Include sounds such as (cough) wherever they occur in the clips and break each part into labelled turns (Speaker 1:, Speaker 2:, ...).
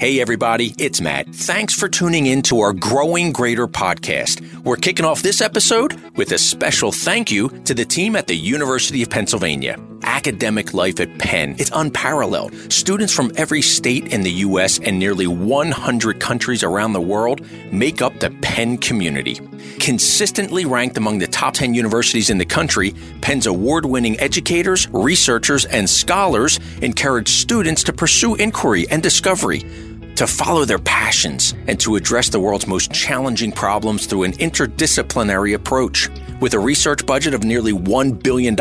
Speaker 1: Hey, everybody, it's Matt. Thanks for tuning in to our Growing Greater podcast. We're kicking off this episode with a special thank you to the team at the University of Pennsylvania. Academic life at Penn, it's unparalleled. Students from every state in the U.S. and nearly 100 countries around the world make up the Penn community. Consistently ranked among the top 10 universities in the country, Penn's award winning educators, researchers, and scholars encourage students to pursue inquiry and discovery to follow their passions, and to address the world's most challenging problems through an interdisciplinary approach. With a research budget of nearly $1 billion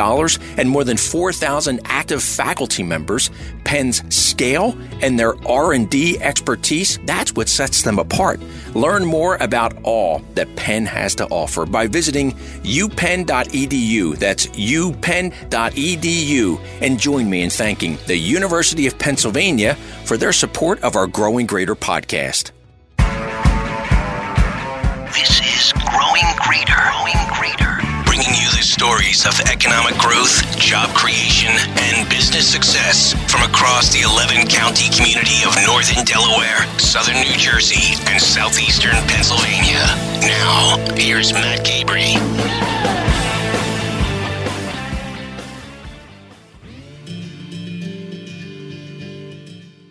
Speaker 1: and more than 4,000 active faculty members, Penn's scale and their R&D expertise, that's what sets them apart. Learn more about all that Penn has to offer by visiting upenn.edu. That's upenn.edu and join me in thanking the University of Pennsylvania for their support of our Growing Greater podcast.
Speaker 2: This is Growing Greater. Growing Greater. Bringing you the stories of economic growth, job creation, and business success from across the 11 county community of northern Delaware, southern New Jersey, and southeastern Pennsylvania. Now, here's Matt Cabrey.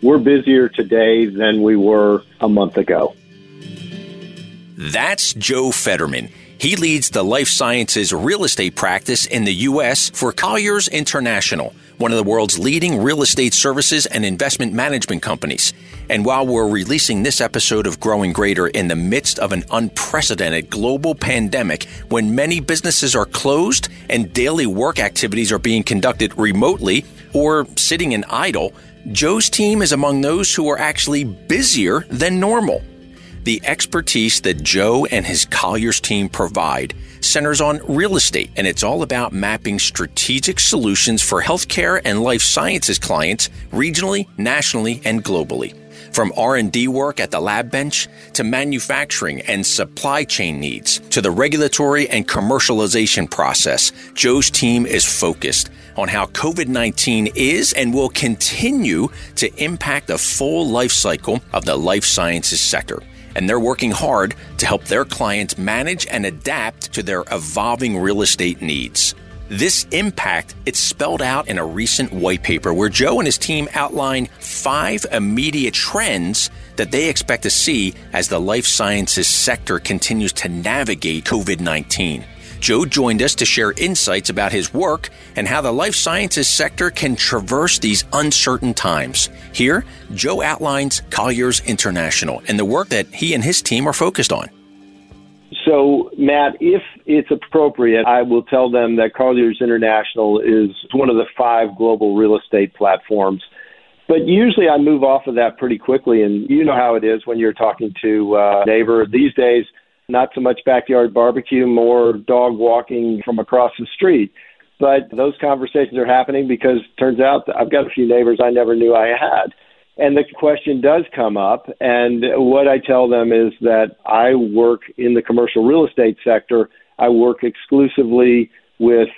Speaker 3: We're busier today than we were a month ago.
Speaker 1: That's Joe Fetterman. He leads the life sciences real estate practice in the U.S. for Colliers International, one of the world's leading real estate services and investment management companies. And while we're releasing this episode of Growing Greater in the midst of an unprecedented global pandemic, when many businesses are closed and daily work activities are being conducted remotely or sitting in idle, Joe's team is among those who are actually busier than normal. The expertise that Joe and his Colliers team provide centers on real estate, and it's all about mapping strategic solutions for healthcare and life sciences clients regionally, nationally, and globally. From R&D work at the lab bench to manufacturing and supply chain needs to the regulatory and commercialization process, Joe's team is focused on how COVID-19 is and will continue to impact the full life cycle of the life sciences sector and they're working hard to help their clients manage and adapt to their evolving real estate needs. This impact, it's spelled out in a recent white paper where Joe and his team outline five immediate trends that they expect to see as the life sciences sector continues to navigate COVID 19. Joe joined us to share insights about his work and how the life sciences sector can traverse these uncertain times. Here, Joe outlines Colliers International and the work that he and his team are focused on.
Speaker 3: So, Matt, if it's appropriate, I will tell them that Colliers International is one of the five global real estate platforms. But usually I move off of that pretty quickly. And you know how it is when you're talking to a neighbor. These days, not so much backyard barbecue, more dog walking from across the street. But those conversations are happening because turns out I've got a few neighbors I never knew I had. And the question does come up. And what I tell them is that I work in the commercial real estate sector. I work exclusively with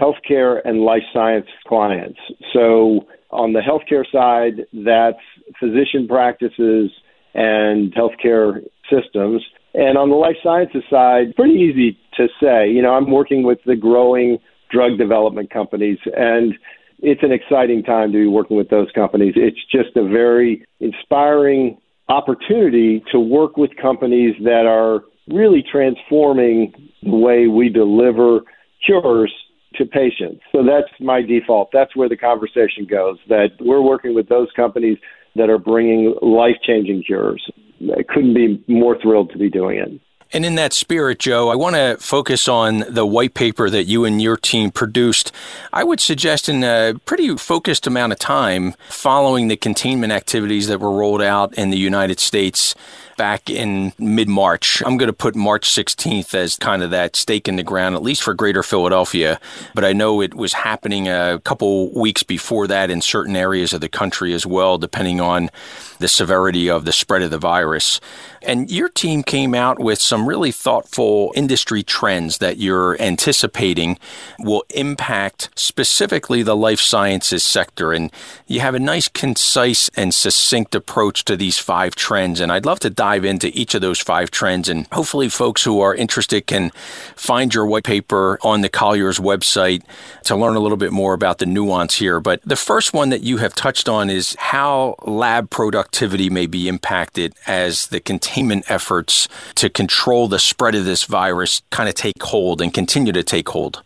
Speaker 3: healthcare and life science clients. So on the healthcare side, that's physician practices and healthcare systems. And on the life sciences side, pretty easy to say. You know, I'm working with the growing drug development companies, and it's an exciting time to be working with those companies. It's just a very inspiring opportunity to work with companies that are really transforming the way we deliver cures to patients. So that's my default. That's where the conversation goes. That we're working with those companies that are bringing life changing cures. I couldn't be more thrilled to be doing it.
Speaker 1: And in that spirit, Joe, I want to focus on the white paper that you and your team produced. I would suggest in a pretty focused amount of time following the containment activities that were rolled out in the United States back in mid March. I'm going to put March 16th as kind of that stake in the ground, at least for greater Philadelphia. But I know it was happening a couple weeks before that in certain areas of the country as well, depending on the severity of the spread of the virus. And your team came out with some really thoughtful industry trends that you're anticipating will impact specifically the life sciences sector. And you have a nice, concise, and succinct approach to these five trends. And I'd love to dive into each of those five trends. And hopefully, folks who are interested can find your white paper on the Colliers website to learn a little bit more about the nuance here. But the first one that you have touched on is how lab productivity may be impacted as the containment efforts to control the spread of this virus kind of take hold and continue to take hold.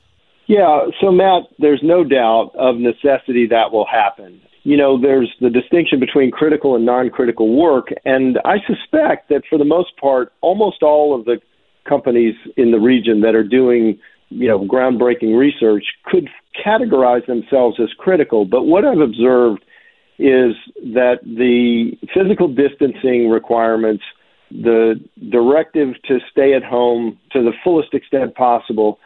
Speaker 3: Yeah, so Matt, there's no doubt of necessity that will happen. You know, there's the distinction between critical and non critical work, and I suspect that for the most part, almost all of the companies in the region that are doing, you know, groundbreaking research could categorize themselves as critical. But what I've observed is that the physical distancing requirements, the directive to stay at home to the fullest extent possible,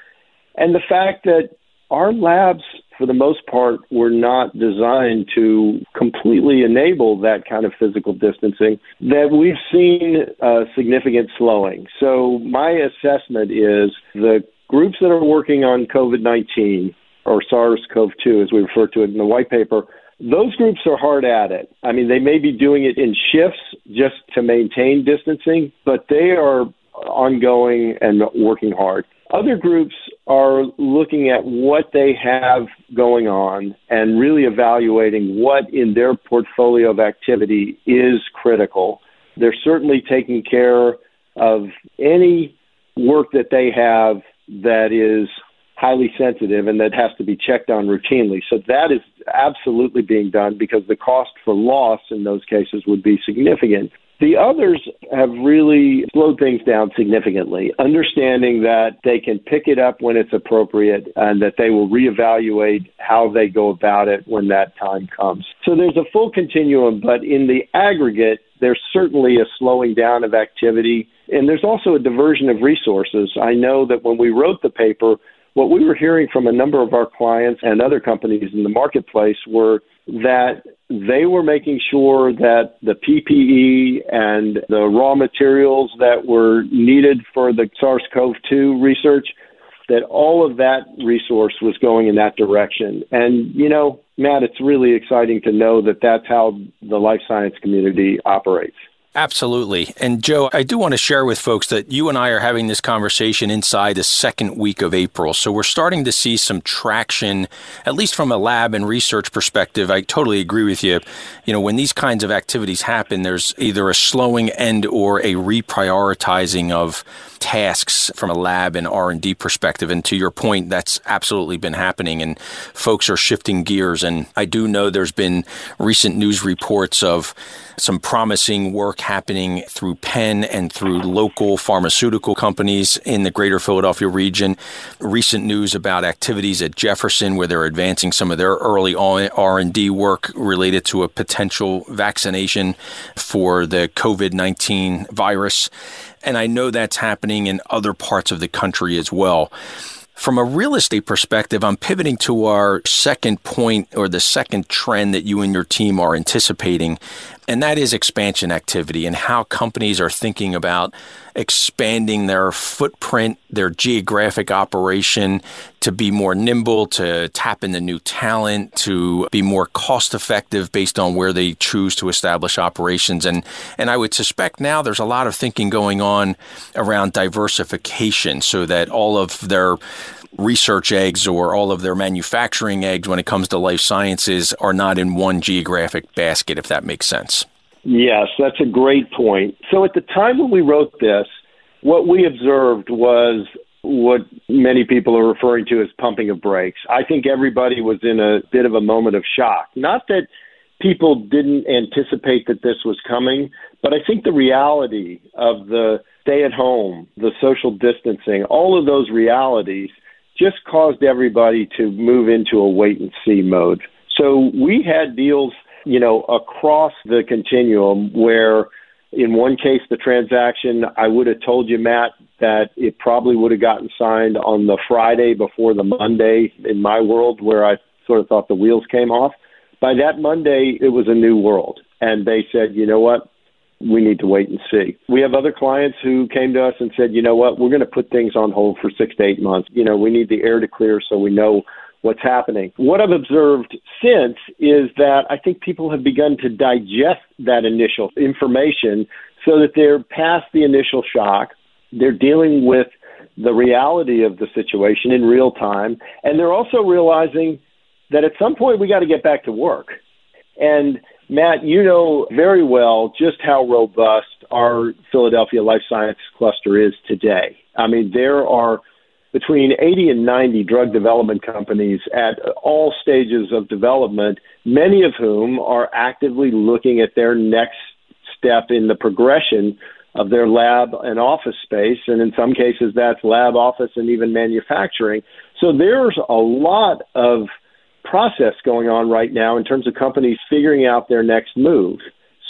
Speaker 3: and the fact that our labs, for the most part, were not designed to completely enable that kind of physical distancing, that we've seen a significant slowing. So, my assessment is the groups that are working on COVID 19 or SARS CoV 2, as we refer to it in the white paper, those groups are hard at it. I mean, they may be doing it in shifts just to maintain distancing, but they are ongoing and working hard. Other groups are looking at what they have going on and really evaluating what in their portfolio of activity is critical. They're certainly taking care of any work that they have that is highly sensitive and that has to be checked on routinely. So that is absolutely being done because the cost for loss in those cases would be significant. The others have really slowed things down significantly, understanding that they can pick it up when it's appropriate and that they will reevaluate how they go about it when that time comes. So there's a full continuum, but in the aggregate, there's certainly a slowing down of activity. And there's also a diversion of resources. I know that when we wrote the paper, what we were hearing from a number of our clients and other companies in the marketplace were that they were making sure that the PPE and the raw materials that were needed for the SARS CoV 2 research, that all of that resource was going in that direction. And, you know, Matt, it's really exciting to know that that's how the life science community operates.
Speaker 1: Absolutely. And Joe, I do want to share with folks that you and I are having this conversation inside the second week of April. So we're starting to see some traction, at least from a lab and research perspective. I totally agree with you. You know, when these kinds of activities happen, there's either a slowing end or a reprioritizing of tasks from a lab and R&D perspective and to your point that's absolutely been happening and folks are shifting gears and I do know there's been recent news reports of some promising work happening through Penn and through local pharmaceutical companies in the greater Philadelphia region. Recent news about activities at Jefferson where they're advancing some of their early R&D work related to a potential vaccination for the COVID-19 virus. And I know that's happening in other parts of the country as well. From a real estate perspective, I'm pivoting to our second point or the second trend that you and your team are anticipating, and that is expansion activity and how companies are thinking about expanding their footprint, their geographic operation to be more nimble, to tap into new talent, to be more cost effective based on where they choose to establish operations. And, and I would suspect now there's a lot of thinking going on around diversification so that all of their research eggs or all of their manufacturing eggs when it comes to life sciences are not in one geographic basket, if that makes sense.
Speaker 3: Yes, that's a great point. So at the time when we wrote this, what we observed was what many people are referring to as pumping of brakes. I think everybody was in a bit of a moment of shock. Not that people didn't anticipate that this was coming, but I think the reality of the stay at home, the social distancing, all of those realities just caused everybody to move into a wait and see mode. So we had deals, you know, across the continuum where In one case, the transaction, I would have told you, Matt, that it probably would have gotten signed on the Friday before the Monday in my world where I sort of thought the wheels came off. By that Monday, it was a new world. And they said, you know what? We need to wait and see. We have other clients who came to us and said, you know what? We're going to put things on hold for six to eight months. You know, we need the air to clear so we know what's happening. What I've observed since is that I think people have begun to digest that initial information so that they're past the initial shock. They're dealing with the reality of the situation in real time. And they're also realizing that at some point we got to get back to work. And Matt, you know very well just how robust our Philadelphia life science cluster is today. I mean, there are between 80 and 90 drug development companies at all stages of development, many of whom are actively looking at their next step in the progression of their lab and office space. And in some cases, that's lab, office, and even manufacturing. So there's a lot of process going on right now in terms of companies figuring out their next move.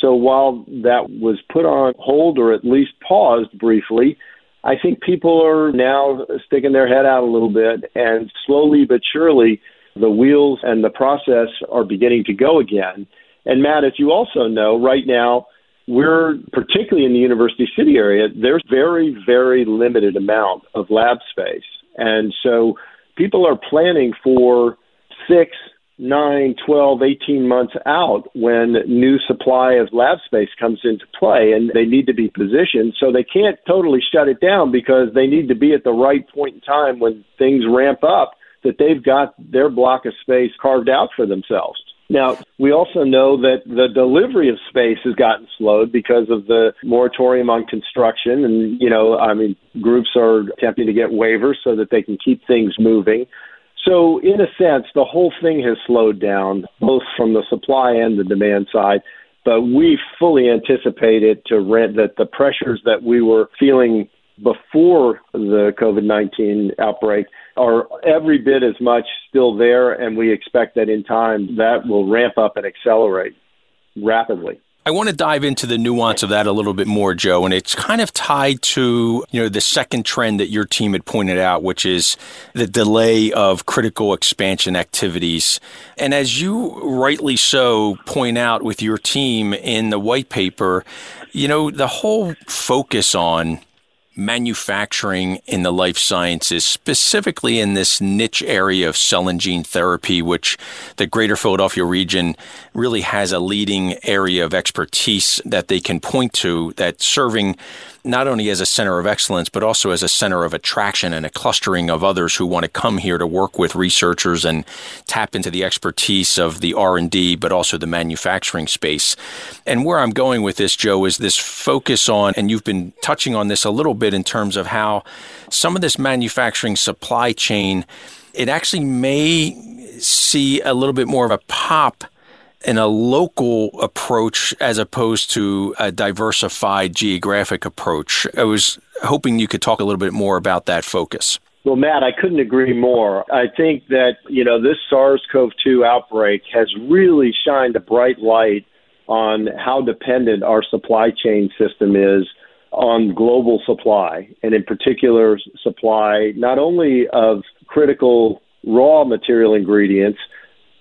Speaker 3: So while that was put on hold or at least paused briefly, I think people are now sticking their head out a little bit, and slowly but surely, the wheels and the process are beginning to go again. And Matt, as you also know, right now, we're particularly in the University City area, there's very, very limited amount of lab space. And so people are planning for six, nine, 12, 18 months out when new supply of lab space comes into play and they need to be positioned. So they can't totally shut it down because they need to be at the right point in time when things ramp up that they've got their block of space carved out for themselves. Now, we also know that the delivery of space has gotten slowed because of the moratorium on construction. And, you know, I mean, groups are attempting to get waivers so that they can keep things moving. So, in a sense, the whole thing has slowed down, both from the supply and the demand side. But we fully anticipated to rent that the pressures that we were feeling before the COVID 19 outbreak are every bit as much still there, and we expect that in time that will ramp up and accelerate rapidly.
Speaker 1: I want to dive into the nuance of that a little bit more, Joe, and it's kind of tied to, you know, the second trend that your team had pointed out, which is the delay of critical expansion activities. And as you rightly so point out with your team in the white paper, you know, the whole focus on manufacturing in the life sciences, specifically in this niche area of cell and gene therapy, which the greater Philadelphia region really has a leading area of expertise that they can point to that serving not only as a center of excellence, but also as a center of attraction and a clustering of others who want to come here to work with researchers and tap into the expertise of the R&D, but also the manufacturing space. And where I'm going with this, Joe, is this focus on, and you've been touching on this a little bit in terms of how some of this manufacturing supply chain, it actually may see a little bit more of a pop in a local approach as opposed to a diversified geographic approach. I was hoping you could talk a little bit more about that focus.
Speaker 3: Well, Matt, I couldn't agree more. I think that, you know, this SARS CoV 2 outbreak has really shined a bright light on how dependent our supply chain system is on global supply, and in particular, supply not only of critical raw material ingredients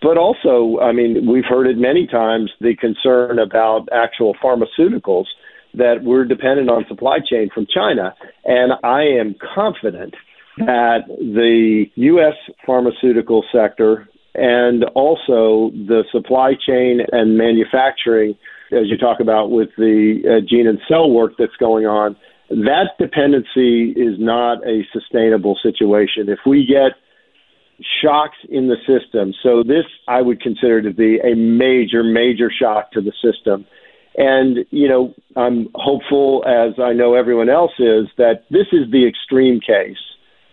Speaker 3: but also, I mean, we've heard it many times the concern about actual pharmaceuticals that we're dependent on supply chain from China. And I am confident that the U.S. pharmaceutical sector and also the supply chain and manufacturing, as you talk about with the uh, gene and cell work that's going on, that dependency is not a sustainable situation. If we get shocks in the system. So this I would consider to be a major, major shock to the system. And, you know, I'm hopeful, as I know everyone else is, that this is the extreme case.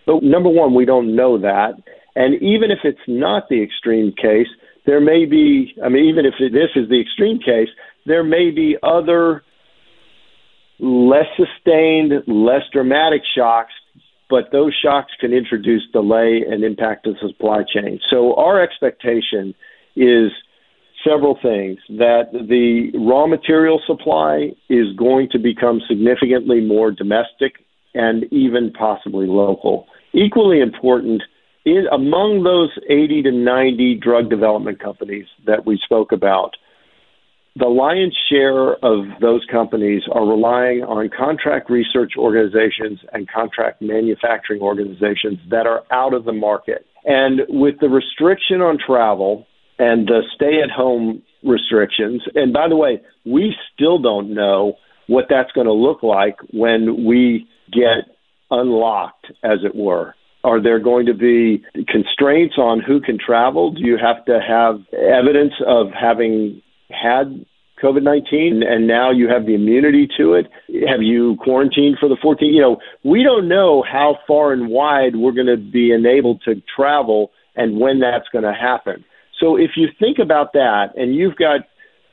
Speaker 3: But number one, we don't know that. And even if it's not the extreme case, there may be, I mean, even if this is the extreme case, there may be other less sustained, less dramatic shocks but those shocks can introduce delay and impact the supply chain. So our expectation is several things that the raw material supply is going to become significantly more domestic and even possibly local. Equally important, in, among those 80 to 90 drug development companies that we spoke about, the lion's share of those companies are relying on contract research organizations and contract manufacturing organizations that are out of the market. And with the restriction on travel and the stay at home restrictions, and by the way, we still don't know what that's going to look like when we get unlocked, as it were. Are there going to be constraints on who can travel? Do you have to have evidence of having had COVID 19 and now you have the immunity to it? Have you quarantined for the 14? You know, we don't know how far and wide we're going to be enabled to travel and when that's going to happen. So if you think about that and you've got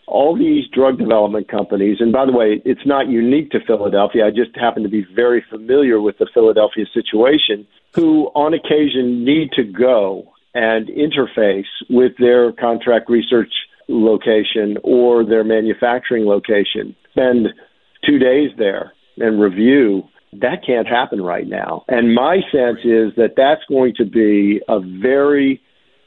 Speaker 3: all these drug development companies, and by the way, it's not unique to Philadelphia. I just happen to be very familiar with the Philadelphia situation, who on occasion need to go and interface with their contract research location or their manufacturing location, spend two days there and review. That can't happen right now. And my sense is that that's going to be a very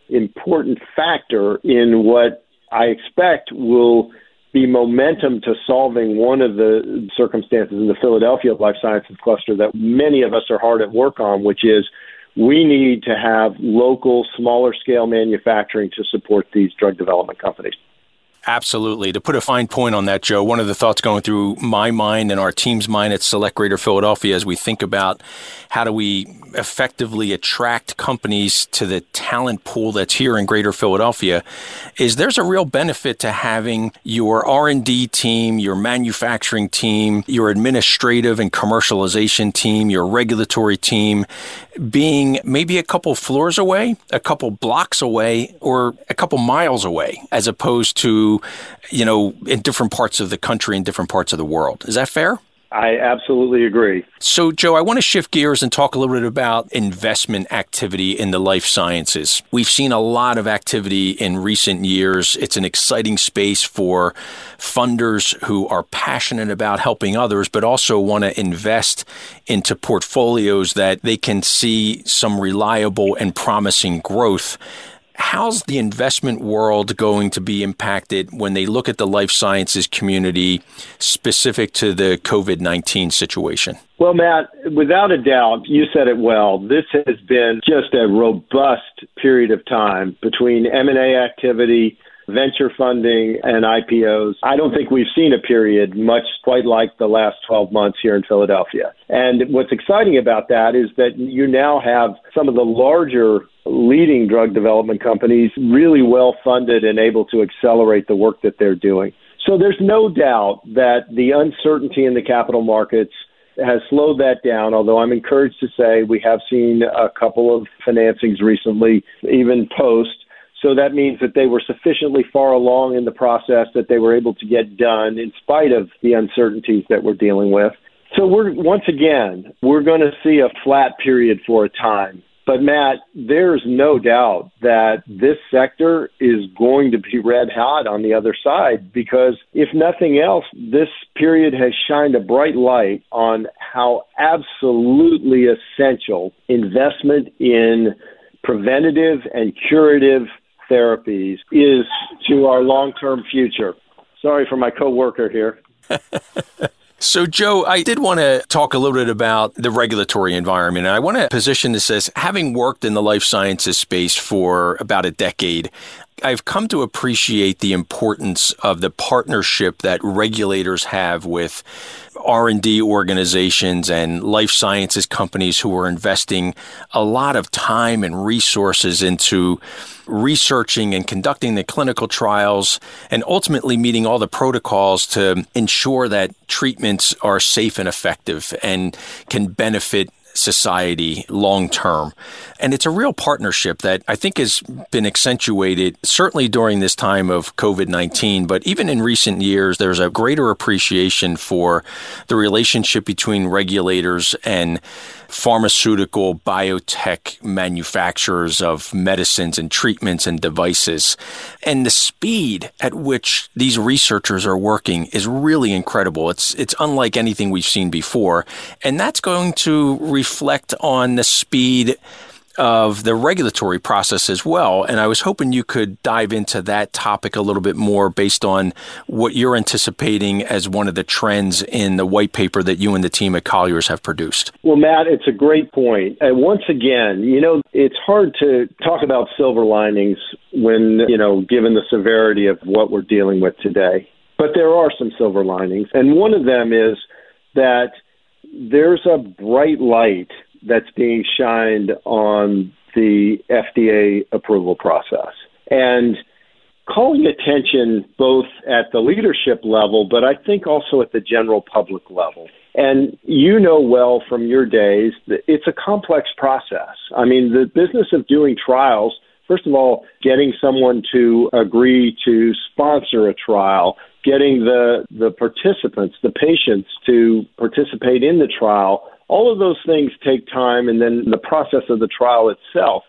Speaker 3: important factor in what I expect will be momentum to solving one of the circumstances in the Philadelphia life sciences cluster that many of us are hard at work on, which is we need to have local, smaller scale manufacturing to support these drug development companies.
Speaker 1: Absolutely. To put a fine point on that, Joe, one of the thoughts going through my mind and our team's mind at Select Greater Philadelphia as we think about how do we effectively attract companies to the talent pool that's here in Greater Philadelphia is there's a real benefit to having your R&D team, your manufacturing team, your administrative and commercialization team, your regulatory team being maybe a couple floors away, a couple blocks away, or a couple miles away, as opposed to, you know, in different parts of the country and different parts of the world. Is that fair?
Speaker 3: I absolutely agree.
Speaker 1: So, Joe, I want to shift gears and talk a little bit about investment activity in the life sciences. We've seen a lot of activity in recent years. It's an exciting space for funders who are passionate about helping others, but also want to invest into portfolios that they can see some reliable and promising growth how's the investment world going to be impacted when they look at the life sciences community specific to the COVID 19 situation?
Speaker 3: Well, Matt, without a doubt, you said it well. This has been just a robust period of time between M&A activity, venture funding and IPOs. I don't think we've seen a period much quite like the last 12 months here in Philadelphia. And what's exciting about that is that you now have some of the larger leading drug development companies really well funded and able to accelerate the work that they're doing. So there's no doubt that the uncertainty in the capital markets has slowed that down, although I'm encouraged to say we have seen a couple of financings recently, even post so that means that they were sufficiently far along in the process that they were able to get done in spite of the uncertainties that we're dealing with. So we're once again, we're going to see a flat period for a time. But Matt, there's no doubt that this sector is going to be red hot on the other side because if nothing else, this period has shined a bright light on how absolutely essential investment in preventative and curative therapies is to our long term future. Sorry for my coworker here. (laughs)
Speaker 1: So, Joe, I did want to talk a little bit about the regulatory environment. And I want to position this as having worked in the life sciences space for about a decade, I've come to appreciate the importance of the partnership that regulators have with R&D organizations and life sciences companies who are investing a lot of time and resources into researching and conducting the clinical trials and ultimately meeting all the protocols to ensure that treatments are safe and effective and can benefit society long term. And it's a real partnership that I think has been accentuated certainly during this time of COVID 19, but even in recent years, there's a greater appreciation for the relationship between regulators and pharmaceutical biotech manufacturers of medicines and treatments and devices. And the speed at which these researchers are working is really incredible. It's it's unlike anything we've seen before. And that's going to reflect on the speed of the regulatory process as well. And I was hoping you could dive into that topic a little bit more based on what you're anticipating as one of the trends in the white paper that you and the team at Colliers have produced.
Speaker 3: Well, Matt, it's a great point. And once again, you know, it's hard to talk about silver linings when, you know, given the severity of what we're dealing with today. But there are some silver linings. And one of them is that there's a bright light that's being shined on the FDA approval process. And calling attention both at the leadership level, but I think also at the general public level. And you know well from your days that it's a complex process. I mean, the business of doing trials, first of all, getting someone to agree to sponsor a trial, getting the, the participants, the patients to participate in the trial, all of those things take time, and then the process of the trial itself.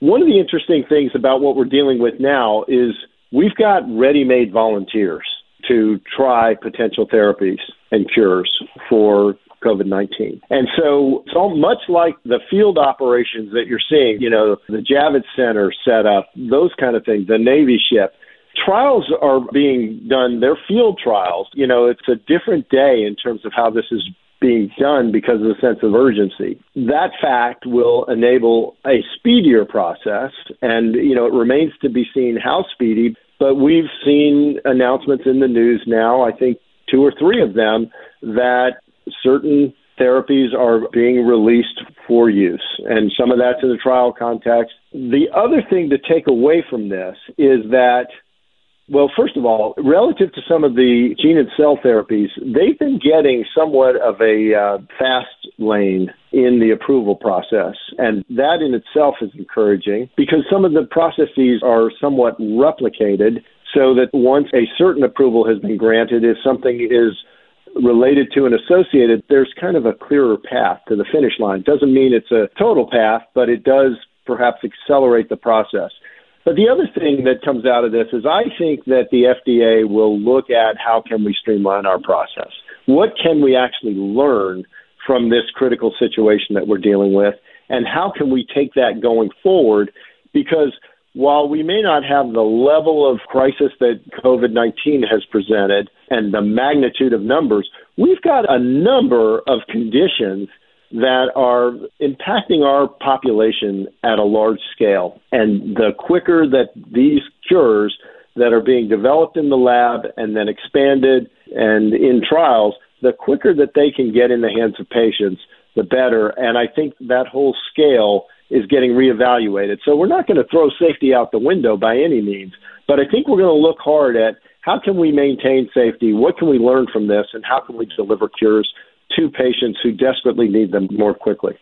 Speaker 3: One of the interesting things about what we're dealing with now is we've got ready made volunteers to try potential therapies and cures for COVID 19. And so, so much like the field operations that you're seeing, you know, the Javits Center set up, those kind of things, the Navy ship, trials are being done, they're field trials. You know, it's a different day in terms of how this is being done because of the sense of urgency. That fact will enable a speedier process, and you know it remains to be seen how speedy. But we've seen announcements in the news now. I think two or three of them that certain therapies are being released for use, and some of that's in the trial context. The other thing to take away from this is that well, first of all, relative to some of the gene and cell therapies, they've been getting somewhat of a uh, fast lane in the approval process. And that in itself is encouraging because some of the processes are somewhat replicated so that once a certain approval has been granted, if something is related to and associated, there's kind of a clearer path to the finish line. Doesn't mean it's a total path, but it does perhaps accelerate the process. But the other thing that comes out of this is I think that the FDA will look at how can we streamline our process. What can we actually learn from this critical situation that we're dealing with and how can we take that going forward because while we may not have the level of crisis that COVID 19 has presented and the magnitude of numbers, we've got a number of conditions that are impacting our population at a large scale. And the quicker that these cures that are being developed in the lab and then expanded and in trials, the quicker that they can get in the hands of patients, the better. And I think that whole scale is getting reevaluated. So we're not going to throw safety out the window by any means, but I think we're going to look hard at how can we maintain safety? What can we learn from this? And how can we deliver cures to patients who desperately need them more quickly.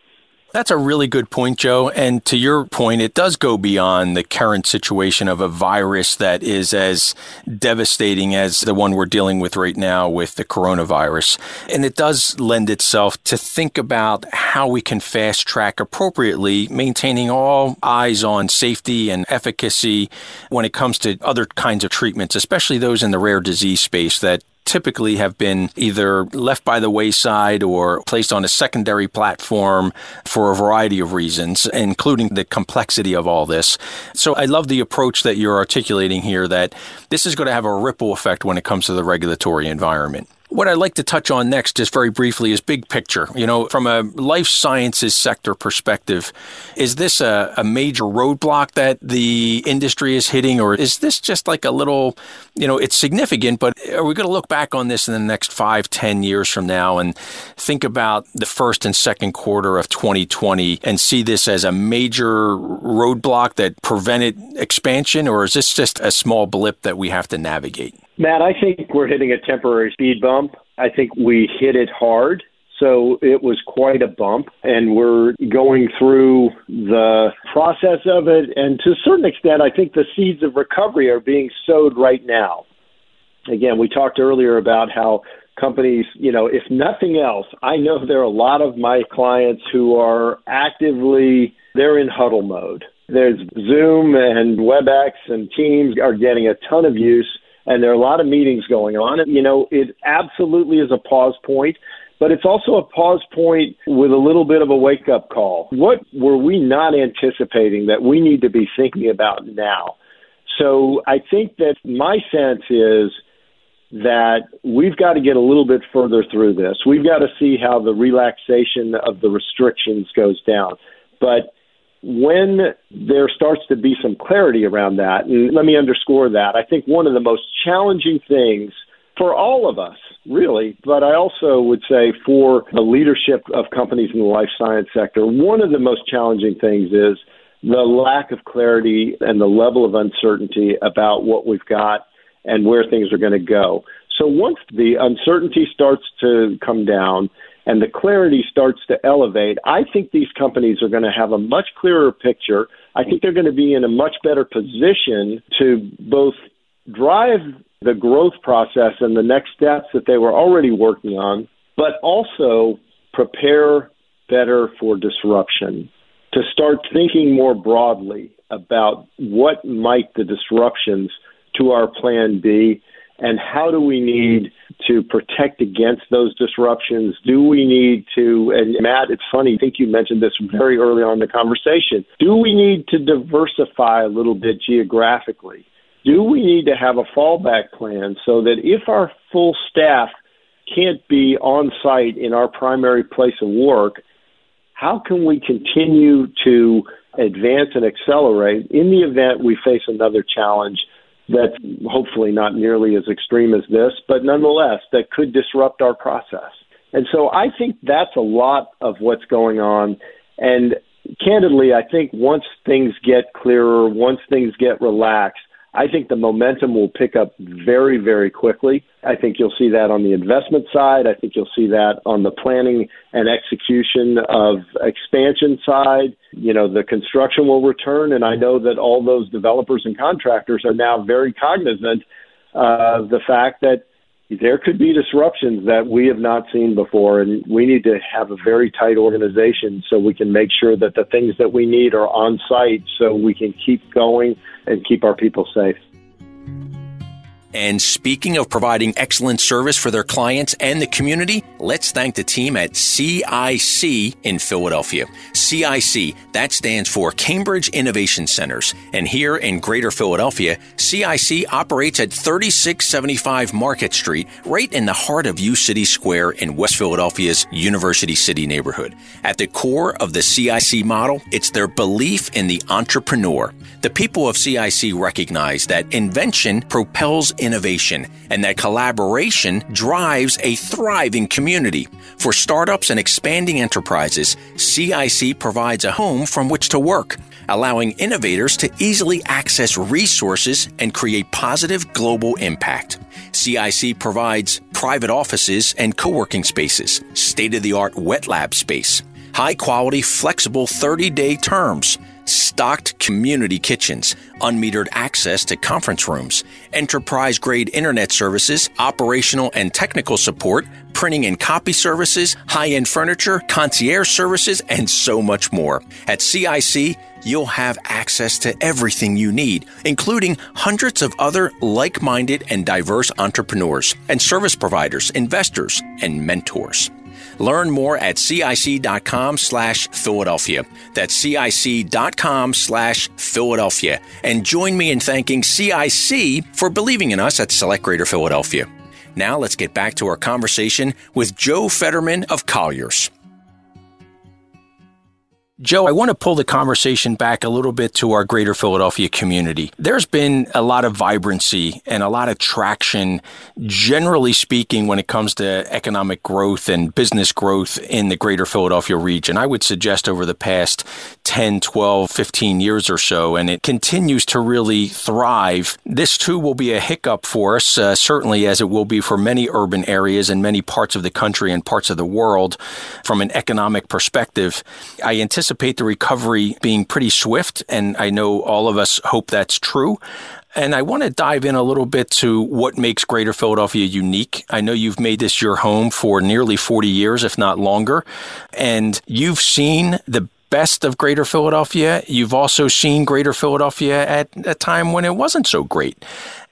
Speaker 1: That's a really good point, Joe. And to your point, it does go beyond the current situation of a virus that is as devastating as the one we're dealing with right now with the coronavirus. And it does lend itself to think about how we can fast track appropriately, maintaining all eyes on safety and efficacy when it comes to other kinds of treatments, especially those in the rare disease space that typically have been either left by the wayside or placed on a secondary platform for a variety of reasons, including the complexity of all this. So I love the approach that you're articulating here that this is going to have a ripple effect when it comes to the regulatory environment. What I'd like to touch on next, just very briefly, is big picture. You know, from a life sciences sector perspective, is this a, a, major roadblock that the industry is hitting, or is this just like a little, you know, it's significant, but are we going to look back on this in the next five, ten years from now and think about the first and second quarter of 2020 and see this as a major roadblock that prevented expansion, or is this just a small blip that we have to navigate?
Speaker 3: Matt, I think we're hitting a temporary speed bump. I think we hit it hard. So it was quite a bump, and we're going through the process of it. And to a certain extent, I think the seeds of recovery are being sowed right now. Again, we talked earlier about how companies, you know, if nothing else, I know there are a lot of my clients who are actively they're in huddle mode. There's Zoom and WebEx and Teams are getting a ton of use and there are a lot of meetings going on. And, you know, it absolutely is a pause point, but it's also a pause point with a little bit of a wake up call. What were we not anticipating that we need to be thinking about now? So I think that my sense is that we've got to get a little bit further through this. We've got to see how the relaxation of the restrictions goes down. But when there starts to be some clarity around that, and let me underscore that, I think one of the most challenging things for all of us, really, but I also would say for the leadership of companies in the life science sector, one of the most challenging things is the lack of clarity and the level of uncertainty about what we've got and where things are going to go. So once the uncertainty starts to come down and the clarity starts to elevate, I think these companies are going to have a much clearer picture. I think they're going to be in a much better position to both drive the growth process and the next steps that they were already working on, but also prepare better for disruption, to start thinking more broadly about what might the disruptions to our plan be and how do we need to protect against those disruptions? Do we need to, and Matt, it's funny, I think you mentioned this very early on in the conversation. Do we need to diversify a little bit geographically? Do we need to have a fallback plan so that if our full staff can't be on site in our primary place of work, how can we continue to advance and accelerate in the event we face another challenge that's hopefully not nearly as extreme as this, but nonetheless, that could disrupt our process. And so I think that's a lot of what's going on. And candidly, I think once things get clearer, once things get relaxed, I think the momentum will pick up very, very quickly. I think you'll see that on the investment side. I think you'll see that on the planning and execution of expansion side. You know, the construction will return, and I know that all those developers and contractors are now very cognizant of the fact that there could be disruptions that we have not seen before, and we need to have a very tight organization so we can make sure that the things that we need are on site so we can keep going and keep our people safe.
Speaker 1: And speaking of providing excellent service for their clients and the community, let's thank the team at CIC in Philadelphia. CIC, that stands for Cambridge Innovation Centers. And here in Greater Philadelphia, CIC operates at 3675 Market Street, right in the heart of U City Square in West Philadelphia's University City neighborhood. At the core of the CIC model, it's their belief in the entrepreneur. The people of CIC recognize that invention propels innovation and that collaboration drives a thriving community. For startups and expanding enterprises, CIC provides a home from which to work, allowing innovators to easily access resources and create positive global impact. CIC provides private offices and co working spaces, state of the art wet lab space, high quality, flexible 30 day terms stocked community kitchens, unmetered access to conference rooms, enterprise grade internet services, operational and technical support, printing and copy services, high end furniture, concierge services, and so much more. At CIC, you'll have access to everything you need, including hundreds of other like minded and diverse entrepreneurs and service providers, investors, and mentors. Learn more at cic.com slash Philadelphia. That's cic.com slash Philadelphia. And join me in thanking CIC for believing in us at Select Greater Philadelphia. Now let's get back to our conversation with Joe Fetterman of Colliers. Joe, I want to pull the conversation back a little bit to our greater Philadelphia community. There's been a lot of vibrancy and a lot of traction, generally speaking, when it comes to economic growth and business growth in the greater Philadelphia region. I would suggest over the past 10, 12, 15 years or so, and it continues to really thrive. This too will be a hiccup for us, uh, certainly as it will be for many urban areas and many parts of the country and parts of the world from an economic perspective. I anticipate anticipate the recovery being pretty swift, and I know all of us hope that's true. And I want to dive in a little bit to what makes Greater Philadelphia unique. I know you've made this your home for nearly 40 years, if not longer, and you've seen the best of Greater Philadelphia. You've also seen Greater Philadelphia at a time when it wasn't so great.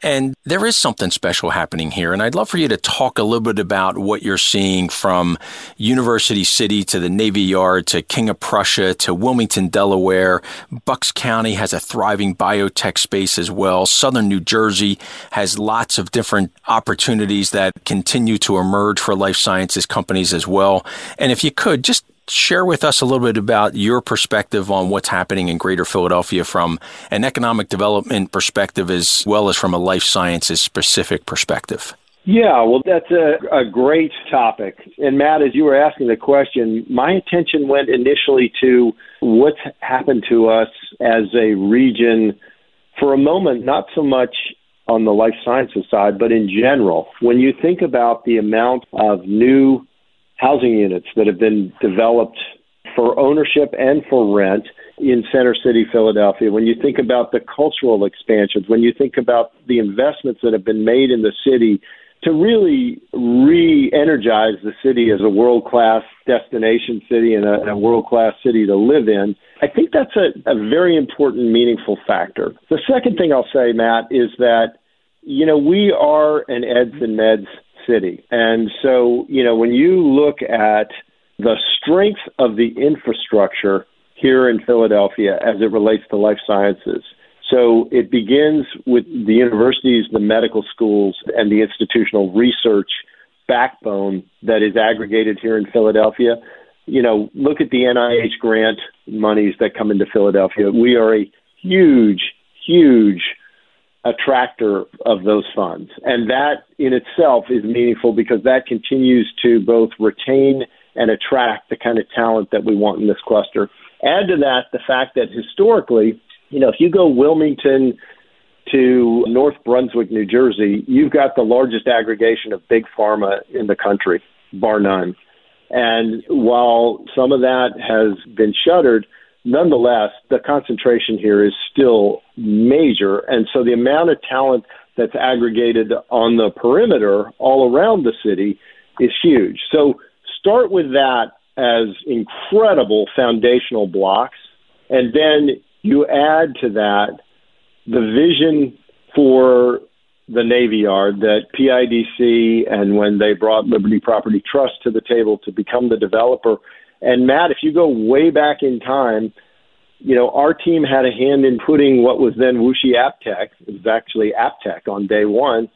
Speaker 1: And there is something special happening here. And I'd love for you to talk a little bit about what you're seeing from University City to the Navy Yard to King of Prussia to Wilmington, Delaware. Bucks County has a thriving biotech space as well. Southern New Jersey has lots of different opportunities that continue to emerge for life sciences companies as well. And if you could, just share with us a little bit about your perspective on what's happening in Greater Philadelphia from an economic development perspective as well as from a life sciences specific perspective.
Speaker 3: Yeah, well, that's a, a great topic. And Matt, as you were asking the question, my attention went initially to what's happened to us as a region for a moment, not so much on the life sciences side, but in general. When you think about the amount of new housing units that have been developed for ownership and for rent in Center City, Philadelphia. When you think about the cultural expansions, when you think about the investments that have been made in the city to really re energize the city as a world class destination city and a, a world class city to live in, I think that's a, a very important, meaningful factor. The second thing I'll say, Matt, is that, you know, we are an eds and meds city. And so, you know, when you look at the strength of the infrastructure here in Philadelphia as it relates to life sciences, so it begins with the universities, the medical schools, and the institutional research backbone that is aggregated here in Philadelphia. You know, look at the NIH grant monies that come into Philadelphia. We are a huge, huge attractor of those funds. And that in itself is meaningful because that continues to both retain and attract the kind of talent that we want in this cluster. Add to that the fact that historically, you know, if you go Wilmington to North Brunswick, New Jersey, you've got the largest aggregation of big pharma in the country, bar none. And while some of that has been shuttered, nonetheless, the concentration here is still major. And so the amount of talent that's aggregated on the perimeter all around the city is huge. So start with that as incredible foundational blocks. And then you add to that the vision for the Navy Yard that PIDC and when they brought Liberty Property Trust to the table to become the developer and Matt, if you go way back in time, you know, our team had a hand in putting what was then Wuxi AppTec, it was actually AppTec on day one,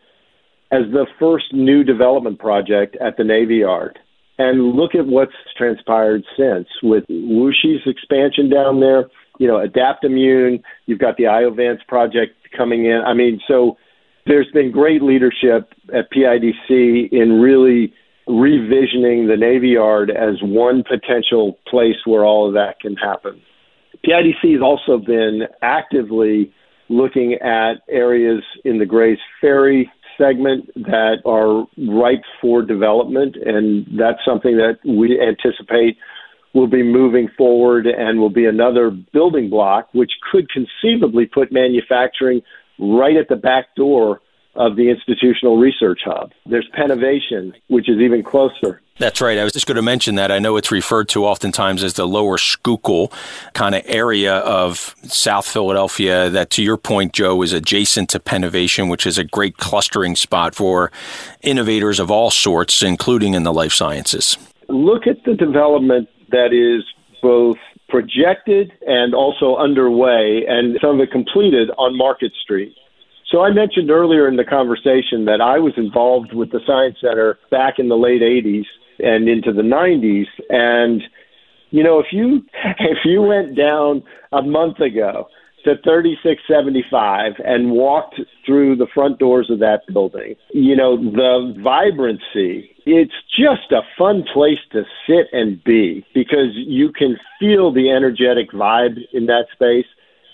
Speaker 3: as the first new development project at the Navy Yard. And look at what's transpired since with Wuxi's expansion down there, you know, Adaptimmune, you've got the Iovance project coming in. I mean, so there's been great leadership at PIDC in really revisioning the Navy Yard as one potential place where all of that can happen. PIDC has also been actively looking at areas in the Grays Ferry segment that are ripe for development, and that's something that we anticipate will be moving forward and will be another building block, which could conceivably put manufacturing right at the back door of the institutional research hub. There's Pennovation, which is even closer.
Speaker 1: That's right. I was just going to mention that. I know it's referred to oftentimes as the lower Schuylkill kind of area of South Philadelphia that, to your point, Joe, is adjacent to Pennovation, which is a great clustering spot for innovators of all sorts, including in the life sciences.
Speaker 3: Look at the development that is both projected and also underway, and some of it completed on Market Street. So I mentioned earlier in the conversation that I was involved with the Science Center back in the late 80s and into the 90s and you know if you (laughs) if you went down a month ago to 3675 and walked through the front doors of that building you know the vibrancy it's just a fun place to sit and be because you can feel the energetic vibe in that space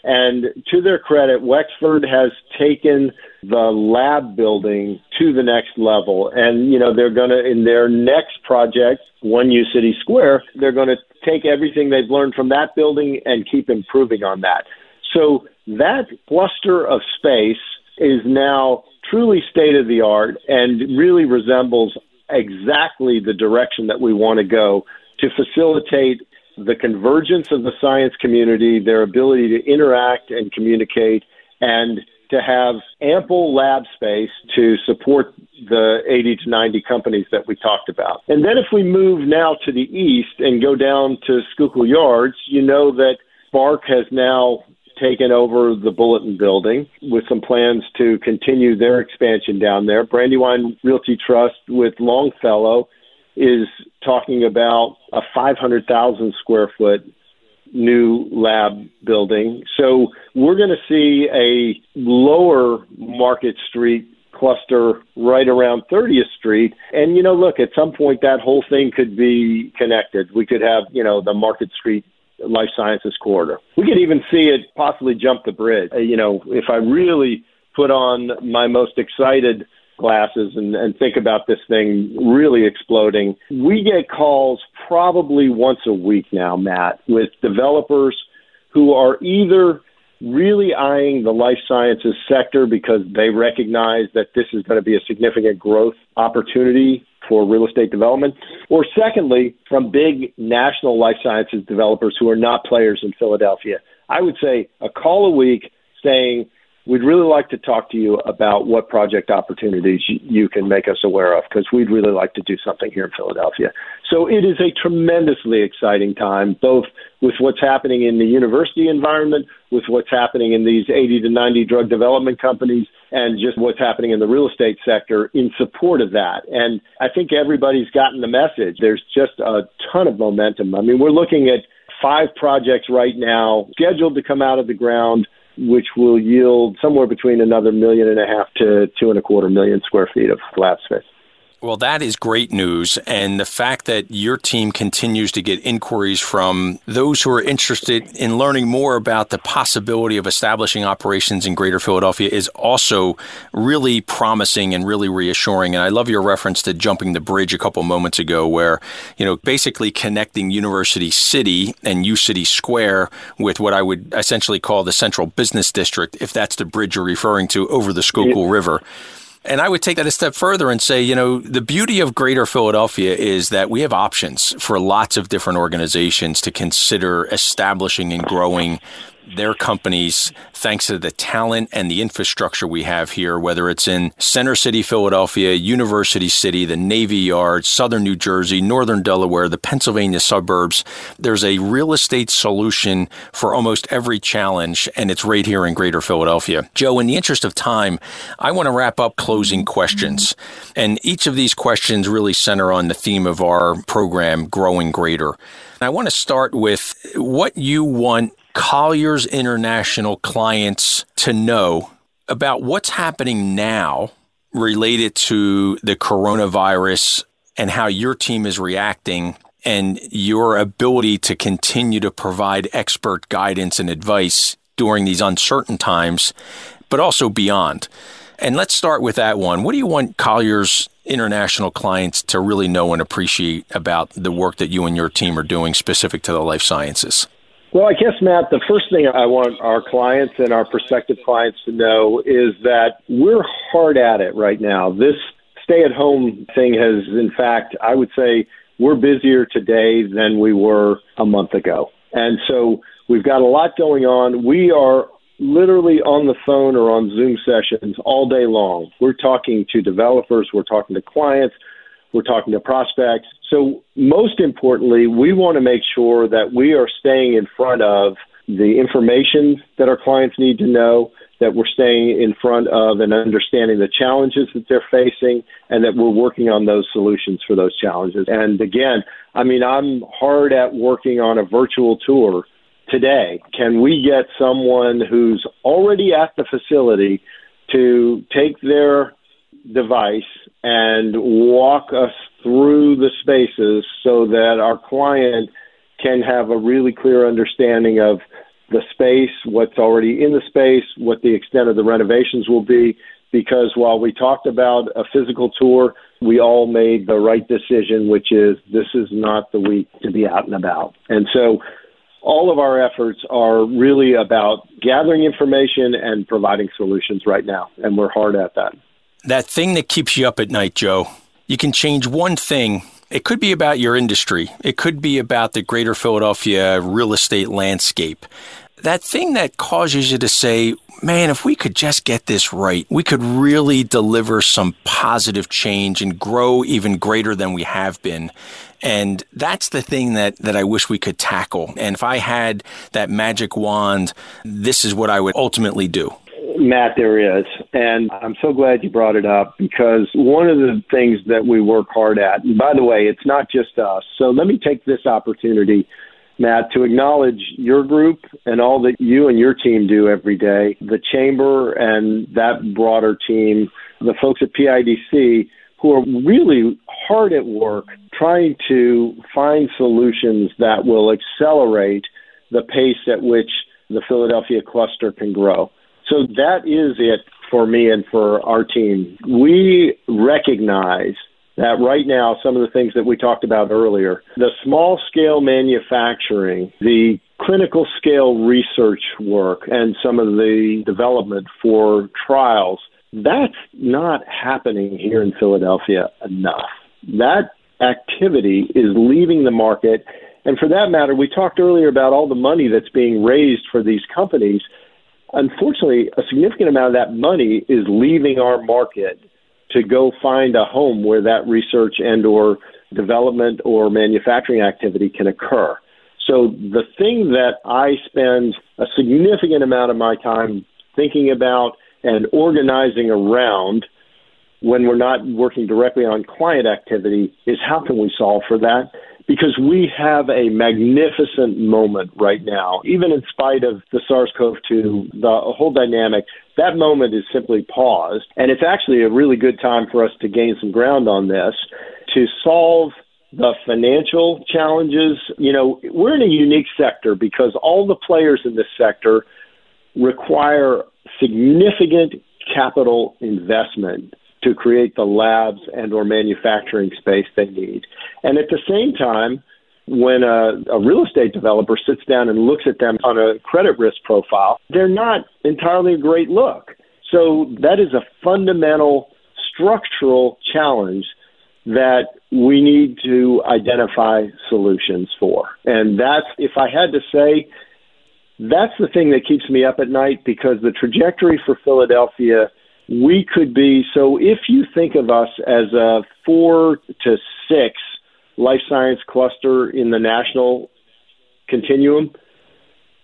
Speaker 3: And to their credit, Wexford has taken the lab building to the next level. And, you know, they're going to, in their next project, One U City Square, they're going to take everything they've learned from that building and keep improving on that. So that cluster of space is now truly state of the art and really resembles exactly the direction that we want to go to facilitate the convergence of the science community, their ability to interact and communicate, and to have ample lab space to support the 80 to 90 companies that we talked about. And then if we move now to the east and go down to Schuylkill Yards, you know that Spark has now taken over the Bulletin building with some plans to continue their expansion down there. Brandywine Realty Trust with Longfellow is talking about a 500,000 square foot new lab building. So we're going to see a lower Market Street cluster right around 30th Street. And, you know, look, at some point that whole thing could be connected. We could have, you know, the Market Street life sciences corridor. We could even see it possibly jump the bridge. Uh, you know, if I really put on my most excited glasses and, and think about this thing really exploding. We get calls probably once a week now, Matt, with developers who are either really eyeing the life sciences sector because they recognize that this is going to be a significant growth opportunity for real estate development, or secondly, from big national life sciences developers who are not players in Philadelphia. I would say a call a week saying, we'd really like to talk to you about what project opportunities you can make us aware of because we'd really like to do something here in Philadelphia. So it is a tremendously exciting time, both with what's happening in the university environment, with what's happening in these 80 to 90 drug development companies, and just what's happening in the real estate sector in support of that. And I think everybody's gotten the message. There's just a ton of momentum. I mean, we're looking at five projects right now scheduled to come out of the ground which will yield somewhere between another million and a half to two and a quarter million square feet of lab space.
Speaker 1: Well, that is great news. And the fact that your team continues to get inquiries from those who are interested in learning more about the possibility of establishing operations in Greater Philadelphia is also really promising and really reassuring. And I love your reference to jumping the bridge a couple moments ago, where, you know, basically connecting University City and U City Square with what I would essentially call the central business district, if that's the bridge you're referring to over the Schuylkill yeah. River. And I would take that a step further and say, you know, the beauty of greater Philadelphia is that we have options for lots of different organizations to consider establishing and growing their companies thanks to the talent and the infrastructure we have here, whether it's in Center City, Philadelphia, University City, the Navy Yard, Southern New Jersey, Northern Delaware, the Pennsylvania suburbs. There's a real estate solution for almost every challenge, and it's right here in Greater Philadelphia. Joe, in the interest of time, I want to wrap up closing questions. And each of these questions really center on the theme of our program, Growing Greater. I want to start with what you want Colliers International clients to know about what's happening now related to the coronavirus and how your team is reacting and your ability to continue to provide expert guidance and advice during these uncertain times, but also beyond. And let's start with that one. What do you want Colliers international clients to really know and appreciate about the work that you and your team are doing specific to the life sciences?
Speaker 3: Well, I guess, Matt, the first thing I want our clients and our prospective clients to know is that we're hard at it right now. This stay at home thing has, in fact, I would say we're busier today than we were a month ago. And so we've got a lot going on. We are literally on the phone or on Zoom sessions all day long. We're talking to developers, we're talking to clients, we're talking to prospects. So, most importantly, we want to make sure that we are staying in front of the information that our clients need to know, that we're staying in front of and understanding the challenges that they're facing, and that we're working on those solutions for those challenges. And again, I mean, I'm hard at working on a virtual tour today. Can we get someone who's already at the facility to take their device and walk us through the spaces so that our client can have a really clear understanding of the space, what's already in the space, what the extent of the renovations will be. Because while we talked about a physical tour, we all made the right decision, which is this is not the week to be out and about. And so all of our efforts are really about gathering information and providing solutions right now, and we're hard at that.
Speaker 1: That thing that keeps you up at night, Joe, you can change one thing. It could be about your industry, it could be about the greater Philadelphia real estate landscape. That thing that causes you to say, man, if we could just get this right, we could really deliver some positive change and grow even greater than we have been. And that's the thing that, that I wish we could tackle. And if I had that magic wand, this is what I would ultimately do.
Speaker 3: Matt, there is. And I'm so glad you brought it up because one of the things that we work hard at, and by the way, it's not just us. So let me take this opportunity, Matt, to acknowledge your group and all that you and your team do every day, the chamber and that broader team, the folks at PIDC who are really hard at work trying to find solutions that will accelerate the pace at which the Philadelphia cluster can grow. So that is it for me and for our team. We recognize that right now, some of the things that we talked about earlier, the small scale manufacturing, the clinical scale research work, and some of the development for trials that's not happening here in Philadelphia enough. That activity is leaving the market. And for that matter, we talked earlier about all the money that's being raised for these companies. Unfortunately, a significant amount of that money is leaving our market to go find a home where that research and or development or manufacturing activity can occur. So the thing that I spend a significant amount of my time thinking about and organizing around when we're not working directly on client activity is how can we solve for that? Because we have a magnificent moment right now, even in spite of the SARS CoV 2, the whole dynamic, that moment is simply paused. And it's actually a really good time for us to gain some ground on this to solve the financial challenges. You know, we're in a unique sector because all the players in this sector require significant capital investment to create the labs and or manufacturing space they need. And at the same time, when a, a, real estate developer sits down and looks at them on a credit risk profile, they're not entirely a great look. So that is a fundamental structural challenge that we need to identify solutions for. And that's, if I had to say, that's the thing that keeps me up at night because the trajectory for Philadelphia, we could be. So if you think of us as a four to six life science cluster in the national continuum,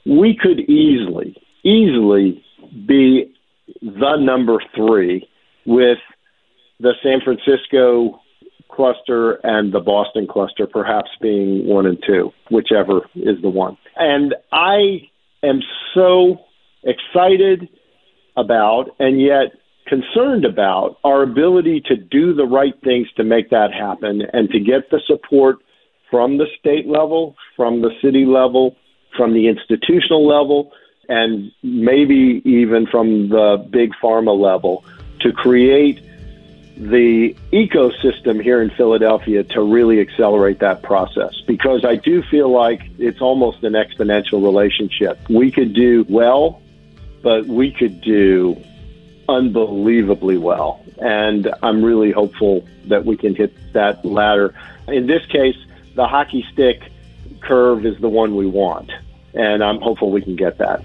Speaker 3: we could easily, easily be the number three with the San Francisco cluster and the Boston cluster perhaps being one and two, whichever is the one. And I am so excited about and yet concerned about our ability to do the right things to make that happen and to get the support from the state level, from the city level, from the institutional level, and maybe even from the big pharma level to create the ecosystem here in Philadelphia to really accelerate that process because I do feel like it's almost an exponential relationship. We could do well, but we could do unbelievably well. And I'm really hopeful that we can hit that ladder. In this case, the hockey stick curve is the one we want. And I'm hopeful we can get that.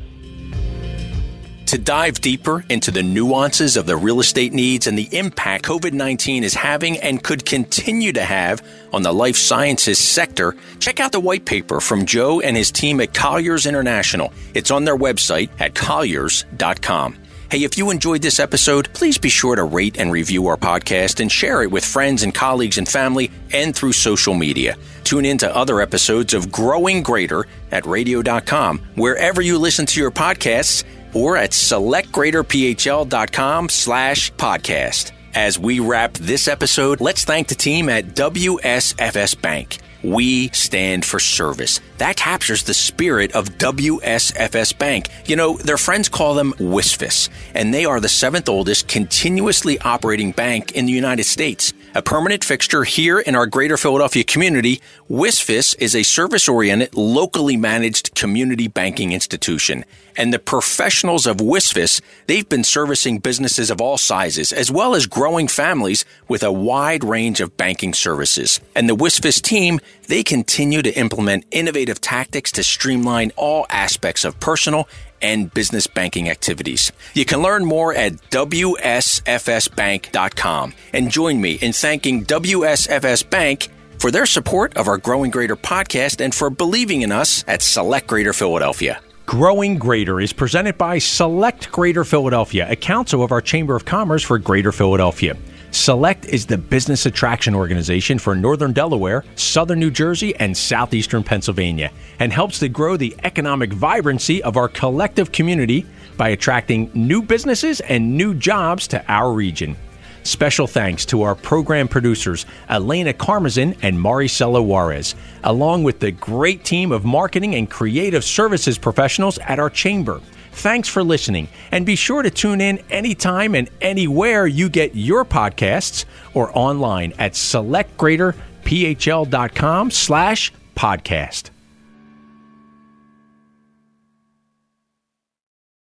Speaker 1: To dive deeper into the nuances of the real estate needs and the impact COVID 19 is having and could continue to have on the life sciences sector, check out the white paper from Joe and his team at Colliers International. It's on their website at colliers.com. Hey, if you enjoyed this episode, please be sure to rate and review our podcast and share it with friends and colleagues and family and through social media. Tune in to other episodes of Growing Greater at radio.com, wherever you listen to your podcasts or at selectgreaterphl.com slash podcast. As we wrap this episode, let's thank the team at WSFS Bank. We stand for service. That captures the spirit of WSFS Bank. You know, their friends call them WSFS, and they are the seventh oldest continuously operating bank in the United States. A permanent fixture here in our greater Philadelphia community, WSFS is a service oriented, locally managed community banking institution. And the professionals of WSFS, they've been servicing businesses of all sizes, as well as growing families with a wide range of banking services. And the WSFS team, they continue to implement innovative tactics to streamline all aspects of personal and business banking activities. You can learn more at WSFSbank.com and join me in thanking WSFS Bank for their support of our Growing Greater podcast and for believing in us at Select Greater Philadelphia.
Speaker 4: Growing Greater is presented by Select Greater Philadelphia, a council of our Chamber of Commerce for Greater Philadelphia. Select is the business attraction organization for Northern Delaware, Southern New Jersey, and Southeastern Pennsylvania, and helps to grow the economic vibrancy of our collective community by attracting new businesses and new jobs to our region. Special thanks to our program producers, Elena Carmazin and Maricela Juarez, along with the great team of marketing and creative services professionals at our chamber. Thanks for listening, and be sure to tune in anytime and anywhere you get your podcasts or online at selectgreaterphl.com slash podcast.